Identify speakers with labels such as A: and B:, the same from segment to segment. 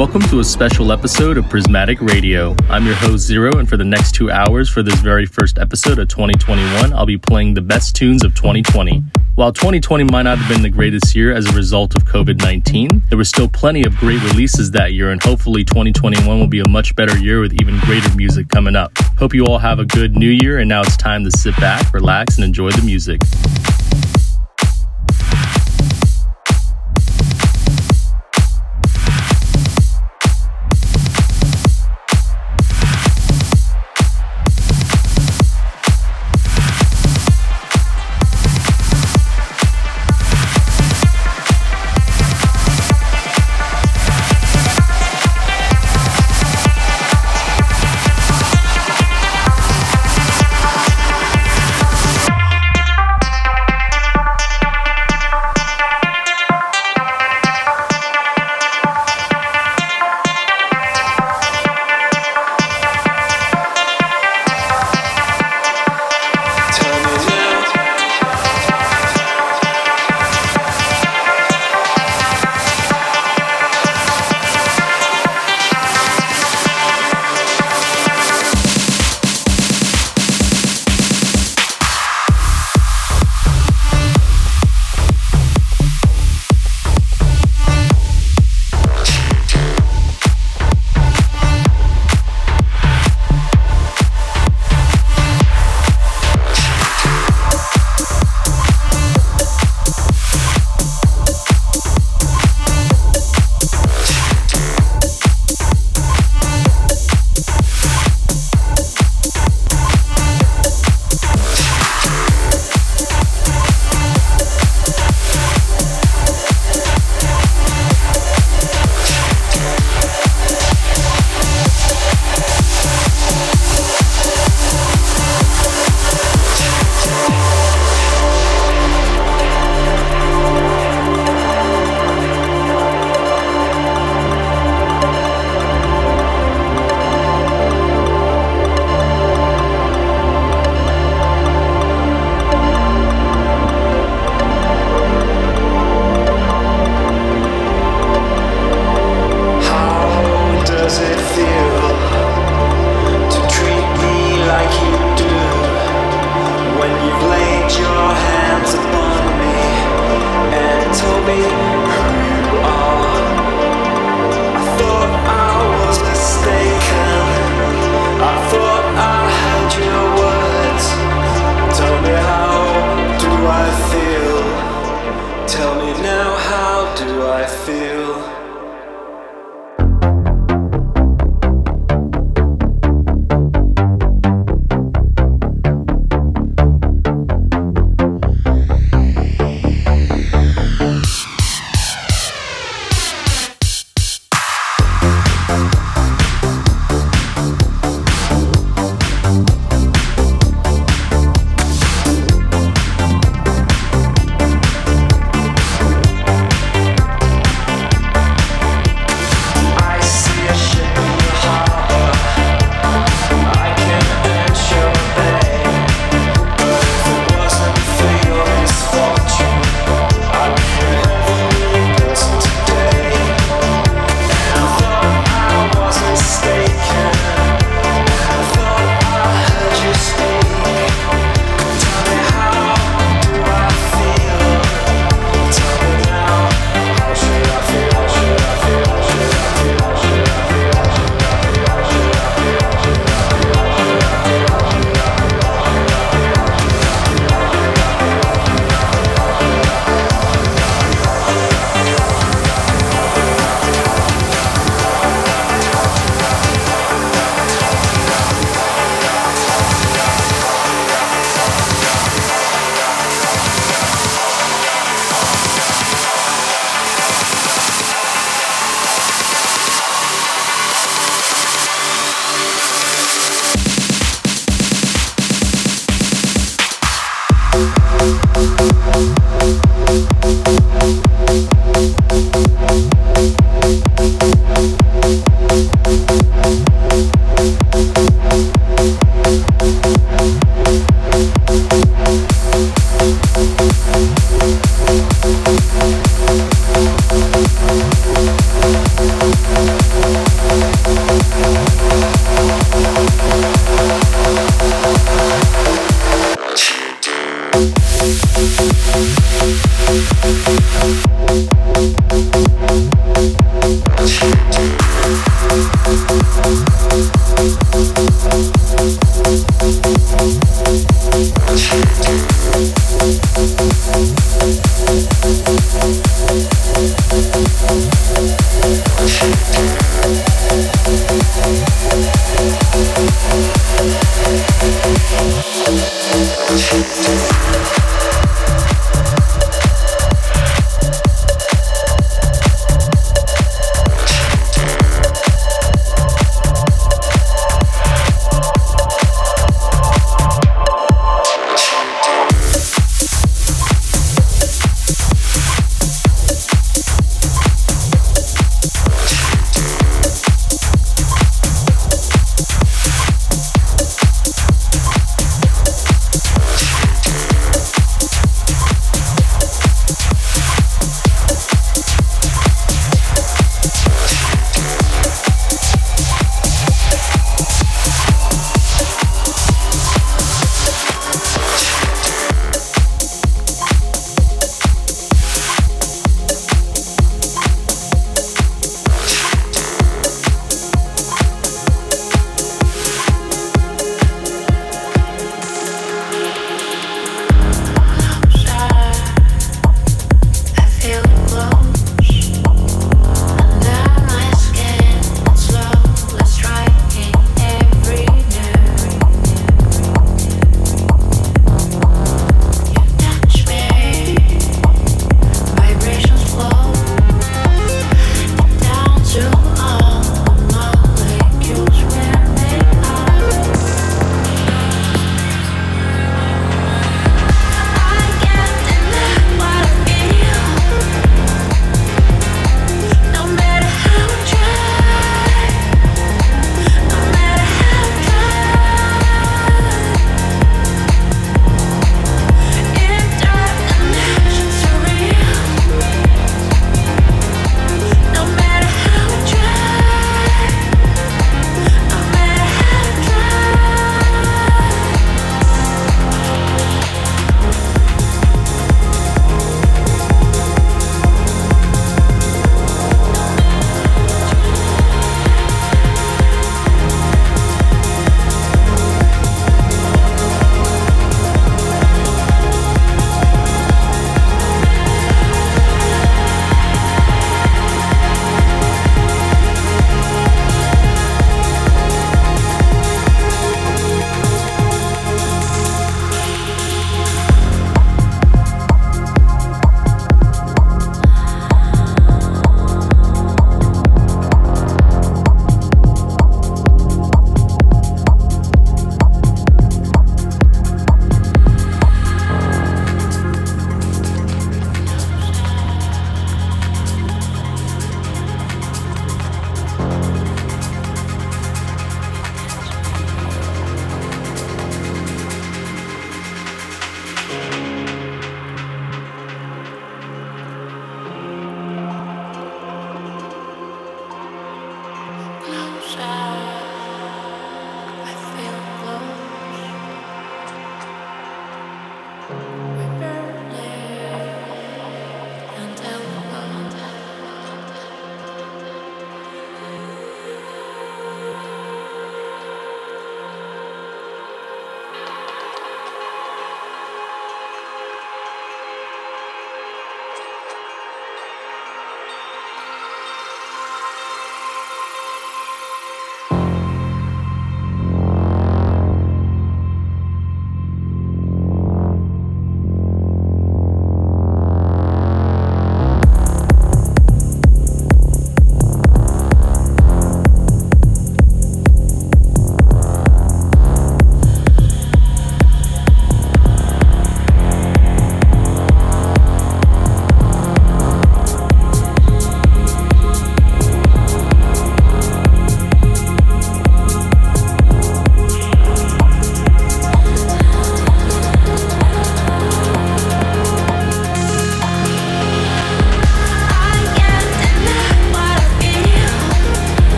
A: Welcome to a special episode of Prismatic Radio. I'm your host Xeroh, and for the next two hours for this very first episode of 2021, I'll be playing the best tunes of 2020. While 2020 might not have been the greatest year as a result of COVID 19, there were still plenty of great releases that year, and hopefully 2021 will be a much better year with even greater music coming up. Hope you all have a good new year, and now it's time to sit back, relax, and enjoy the music.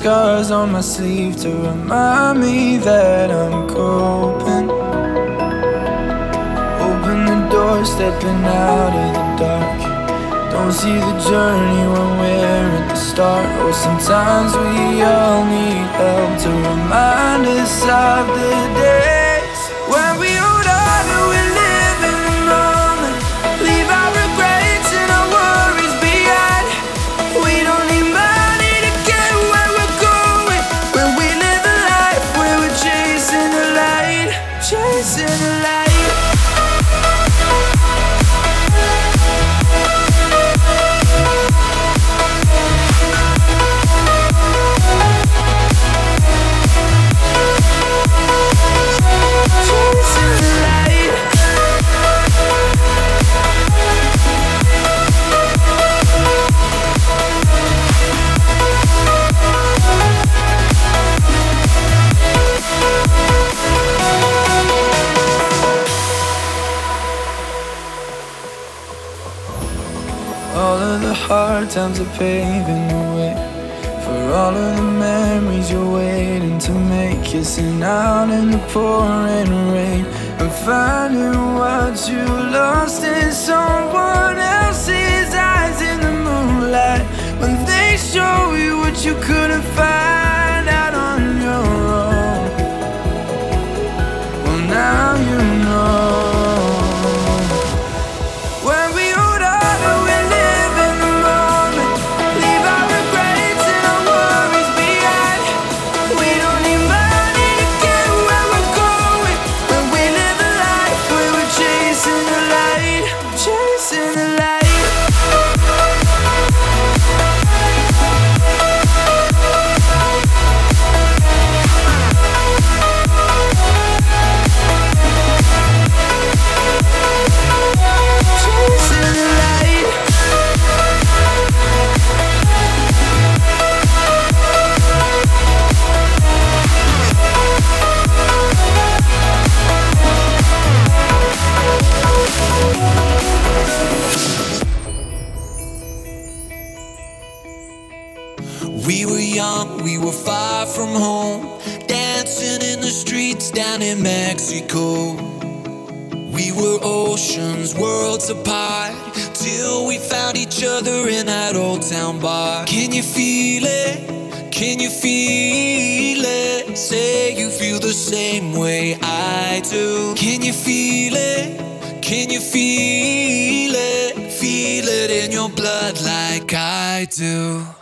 B: Scars on my sleeve To remind me that I'm coping. Open the door, stepping out of the dark. Don't see the journey when we're at the start. Or sometimes we all need help To remind us of the days paving the way For all of the memories you're waiting to make. Kissing out in the pouring rain And finding what you lost in someone else's eyes in the moonlight. When they show you what you couldn't find
C: I do.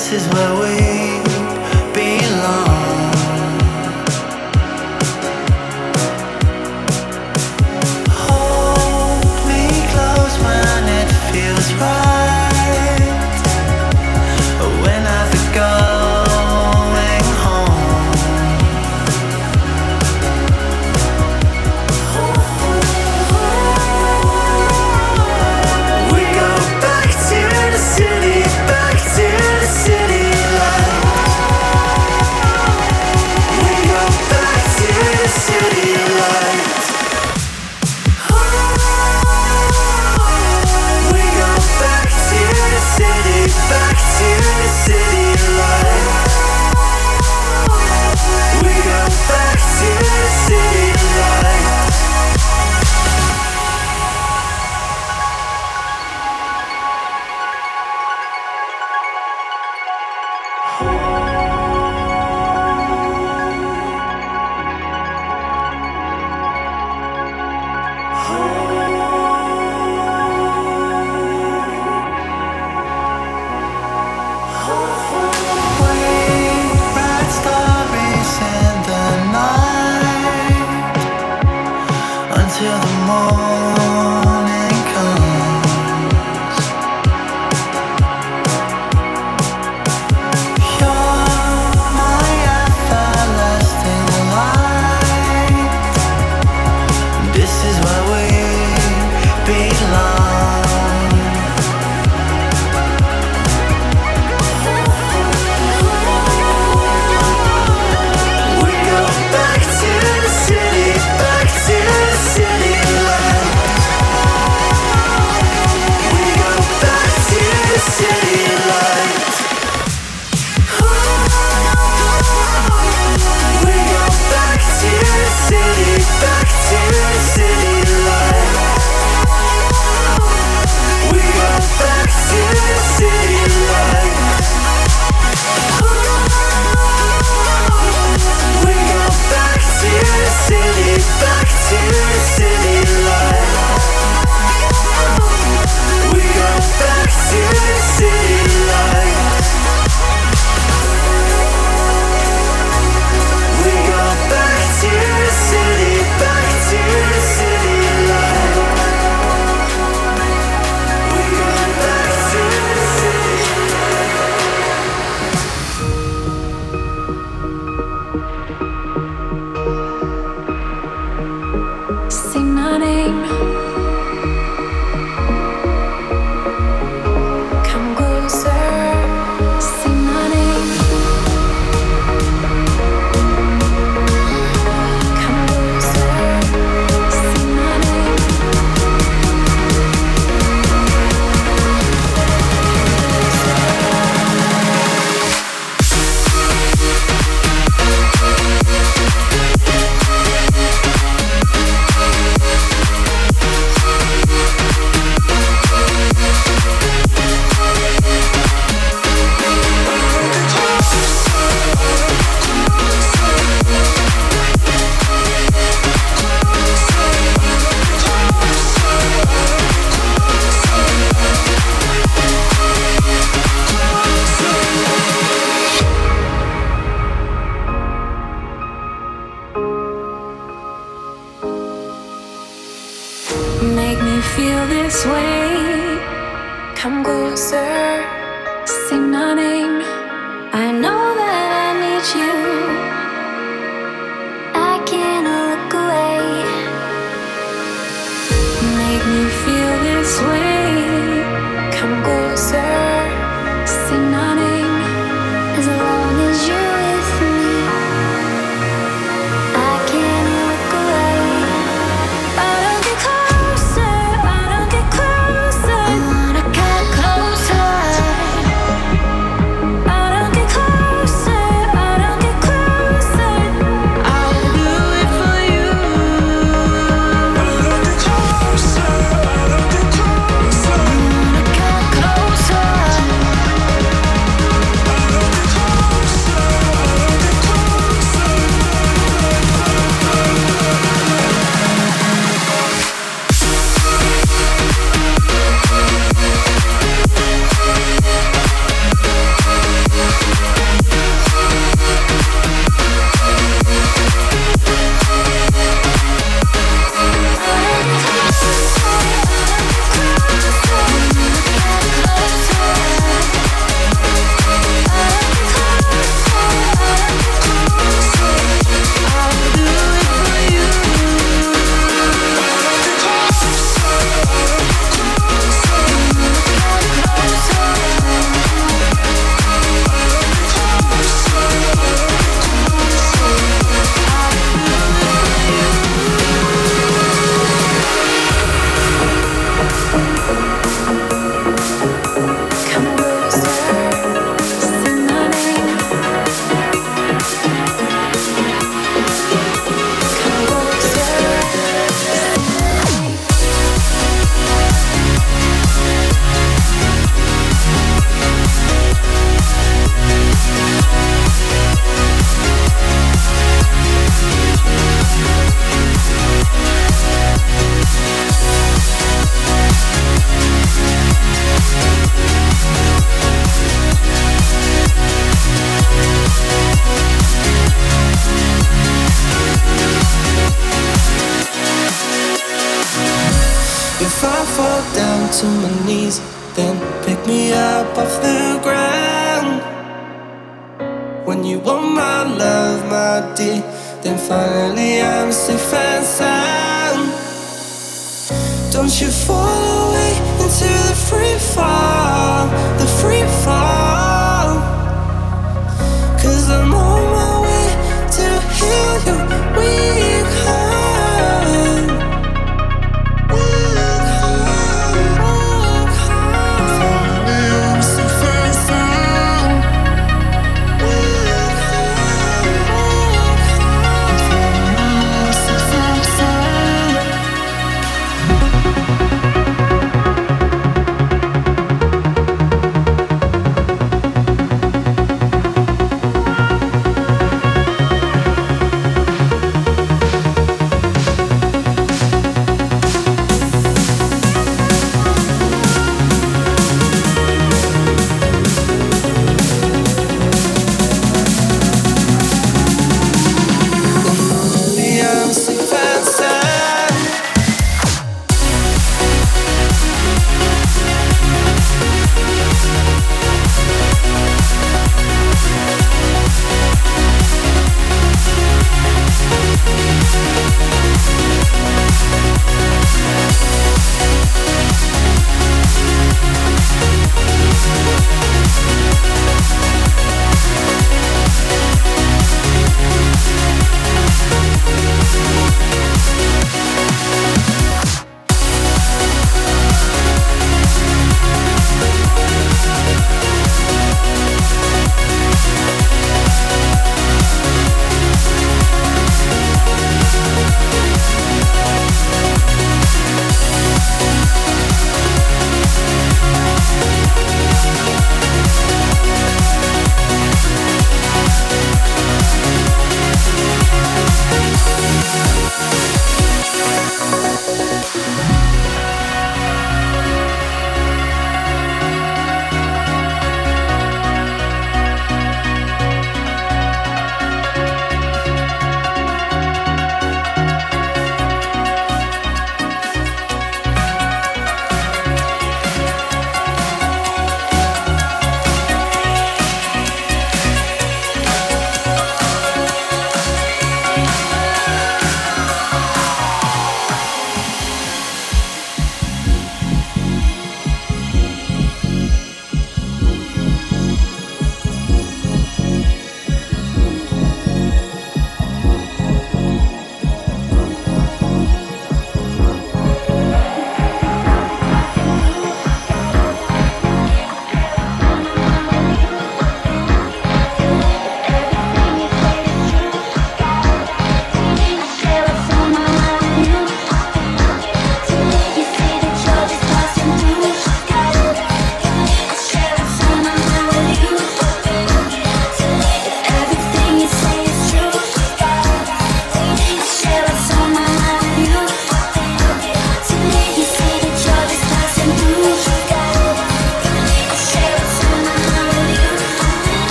C: this is where we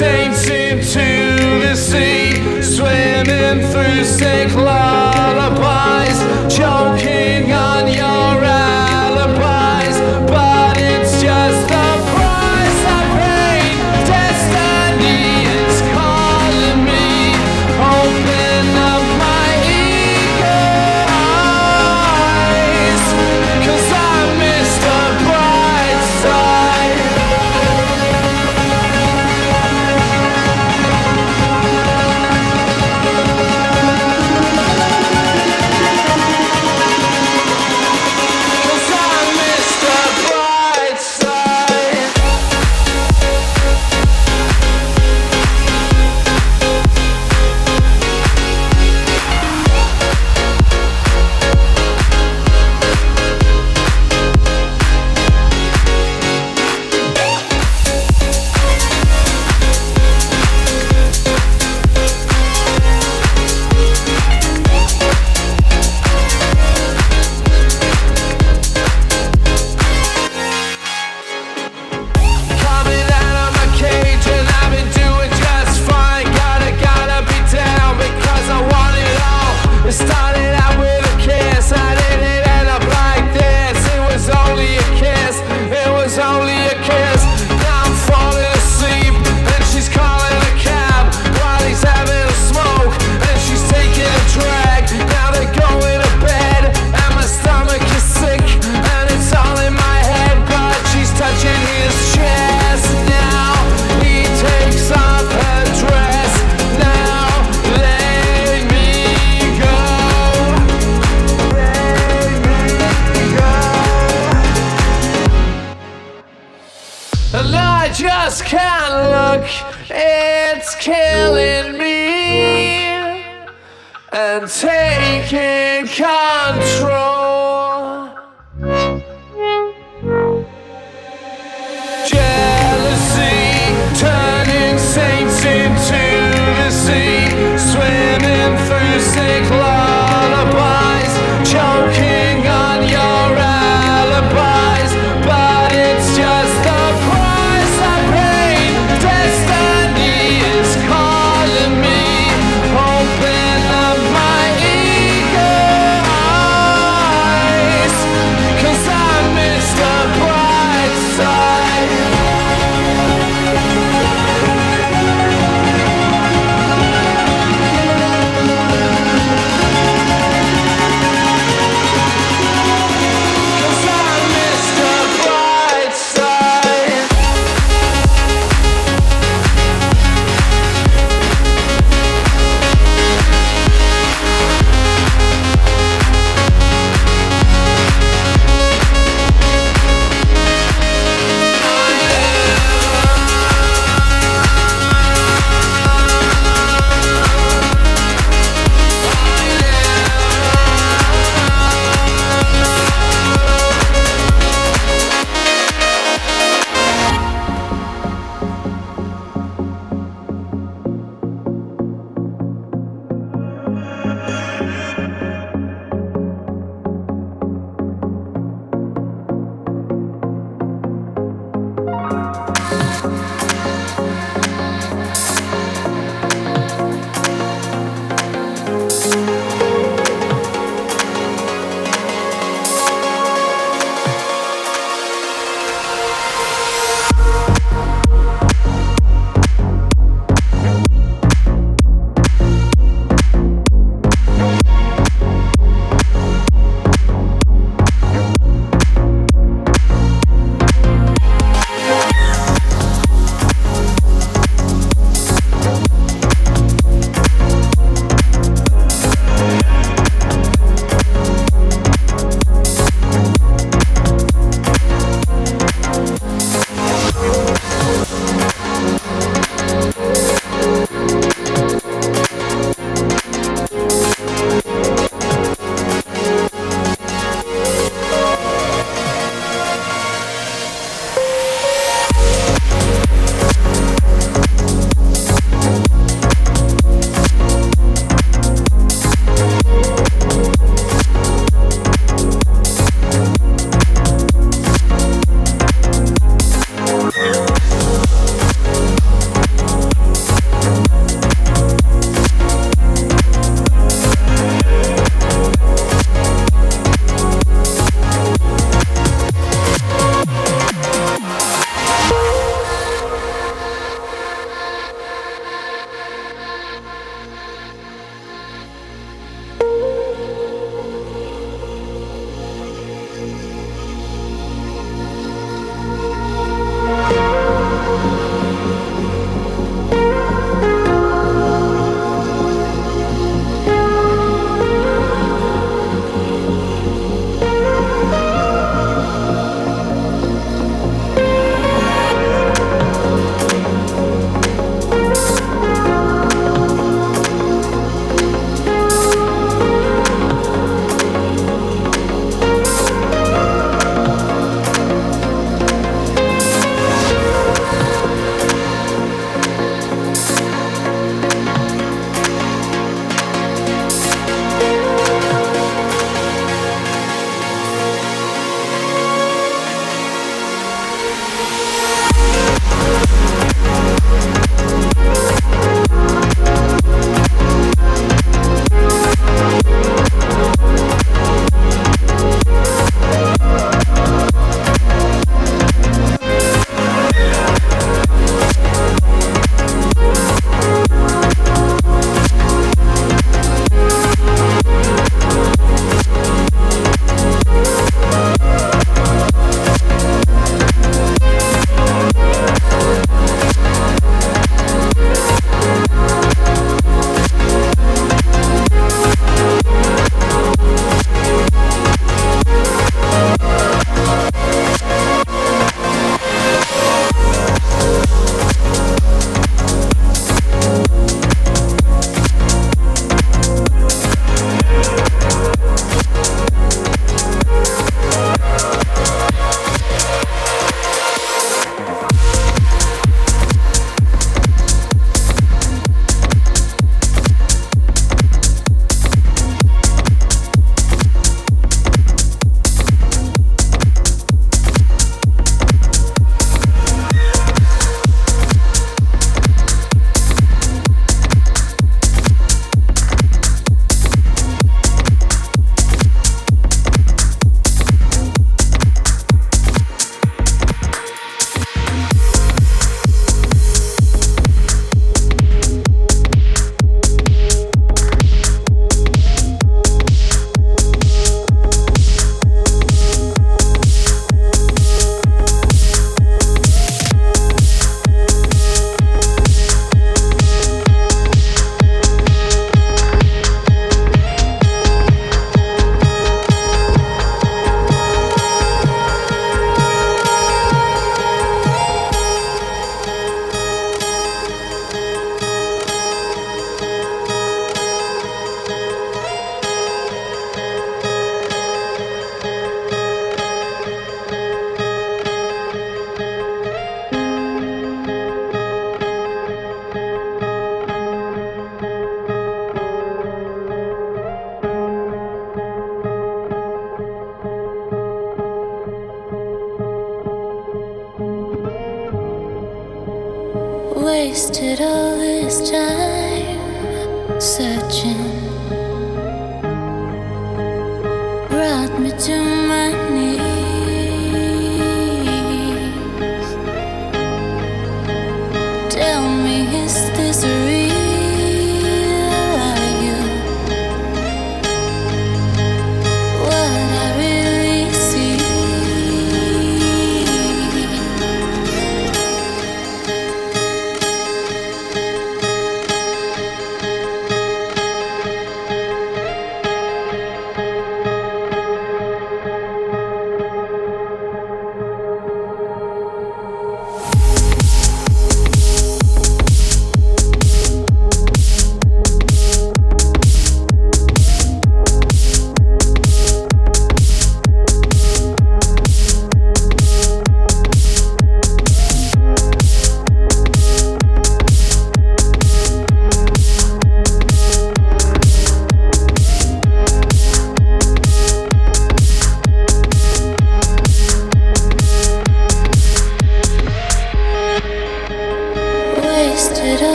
D: sinks into the
E: sea, swimming through sick lullabies, choking.